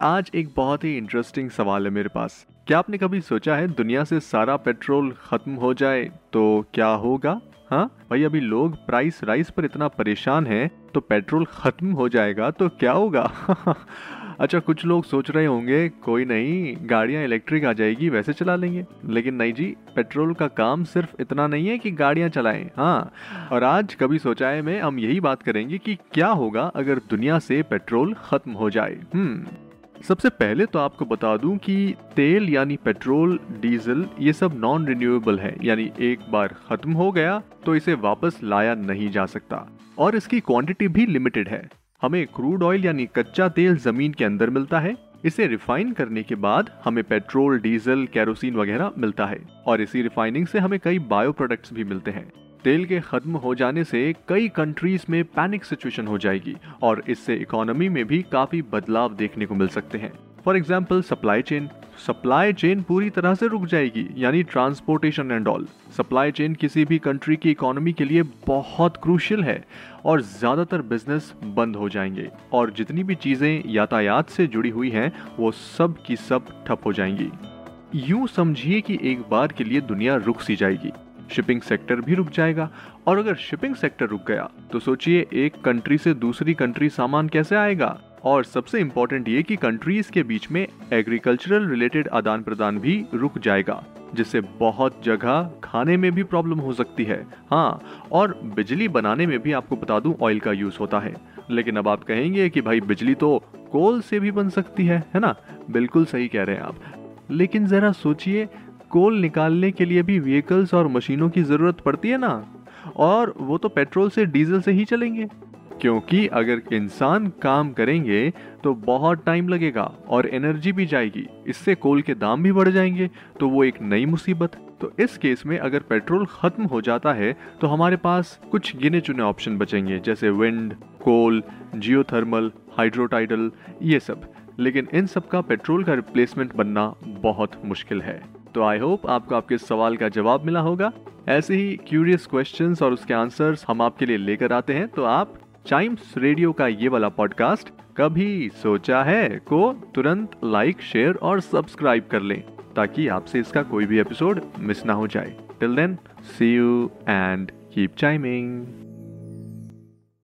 आज एक बहुत ही इंटरेस्टिंग सवाल है मेरे पास। क्या आपने कभी सोचा है दुनिया से सारा पेट्रोल खत्म हो जाए तो क्या होगा? हाँ? भाई, अभी लोग प्राइस राइस पर इतना परेशान हैं तो पेट्रोल खत्म हो जाएगा तो क्या होगा? अच्छा कुछ लोग सोच रहे होंगे, कोई नहीं, गाड़ियाँ इलेक्ट्रिक आ जाएगी, वैसे चला लेंगे। लेकिन नहीं जी, पेट्रोल का काम सिर्फ़ इतना नहीं है कि गाड़ियाँ चलाएँ हाँ। और आज कभी सोचा है मैं, हम यही बात करेंगे कि क्या होगा अगर दुनिया से पेट्रोल खत्म हो जाए। हम्म। सबसे पहले तो आपको बता दूँ कि तेल यानी पेट्रोल, डीजल, ये सब नॉन रिन्यूएबल है। यानी एक बार खत्म हो गया तो इसे वापस लाया नहीं जा सकता। और इसकी क्वांटिटी भी लिमिटेड है। हमें क्रूड ऑयल यानी कच्चा तेल ज़मीन के अंदर मिलता है। इसे रिफाइन करने के बाद हमें पेट्रोल डीजल कैरोसिन वगैरह मिलता है। और इसी रिफाइनिंग से हमें कई बायो प्रोडक्ट्स भी मिलते हैं। तेल के खत्म हो जाने से कई कंट्रीज़ में पैनिक सिचुएशन हो जाएगी और इससे इकोनॉमी में भी काफ़ी बदलाव देखने को मिल सकते हैं। For example supply chain supply chain पूरी तरह से रुक जाएगी, यानी transportation and all supply chain किसी भी कंट्री की इकोनॉमी के लिए बहुत क्रूशियल है और ज़्यादातर बिज़नेस बंद हो जाएँगे और जितनी भी चीज़ें यातायात से जुड़ी हुई हैं, वो सब की सब ठप हो जाएँगी। यूँ समझिए कि एक बार के लिए दुनिया रुक सी जाएगी। शिपिंग सेक्टर भी रुक जाएगा। और अगर शिपिंग सेक्टर रुक गया तो सोचिए एक कंट्री से दूसरी कंट्री सामान कैसे आएगा? और सबसे इम्पोर्टेंट ये कि कंट्रीज़ के बीच में एग्रीकल्चरल रिलेटेड आदान प्रदान भी रुक जाएगा, जिससे बहुत जगह खाने में भी प्रॉब्लम हो सकती है। हाँ और बिजली बनाने में भी आपको बता दूँ ऑयल का यूज़ होता है। लेकिन अब आप कहेंगे कि भाई बिजली तो कोल से भी बन सकती है है ना? बिल्कुल सही कह रहे हैं आप। लेकिन जरा सोचिए कोल निकालने के लिए भी व्हीकल्स और मशीनों की ज़रूरत पड़ती है ना? और वो तो पेट्रोल से डीजल से ही चलेंगे। क्योंकि अगर इंसान काम करेंगे तो बहुत टाइम लगेगा और एनर्जी भी जाएगी। इससे कोल के दाम भी बढ़ जाएँगे तो वो एक नई मुसीबत। तो इस केस में अगर पेट्रोल खत्म हो जाता है तो हमारे पास कुछ गिने चुने ऑप्शन बचेंगे, जैसे विंड कोल जियोथर्मल हाइड्रोटाइडल ये सब। लेकिन इन सब का पेट्रोल का रिप्लेसमेंट बनना बहुत मुश्किल है। तो आई होप आपको आपके सवाल का जवाब मिला होगा। ऐसे ही क्यूरियस क्वेश्चंस और उसके आंसर्स हम आपके लिए लेकर आते हैं। तो आप चाइम्स रेडियो का ये वाला पॉडकास्ट कभी सोचा है को तुरंत लाइक शेयर और सब्सक्राइब कर लें, ताकि आपसे इसका कोई भी एपिसोड मिस ना हो जाए। Till then see you and keep chiming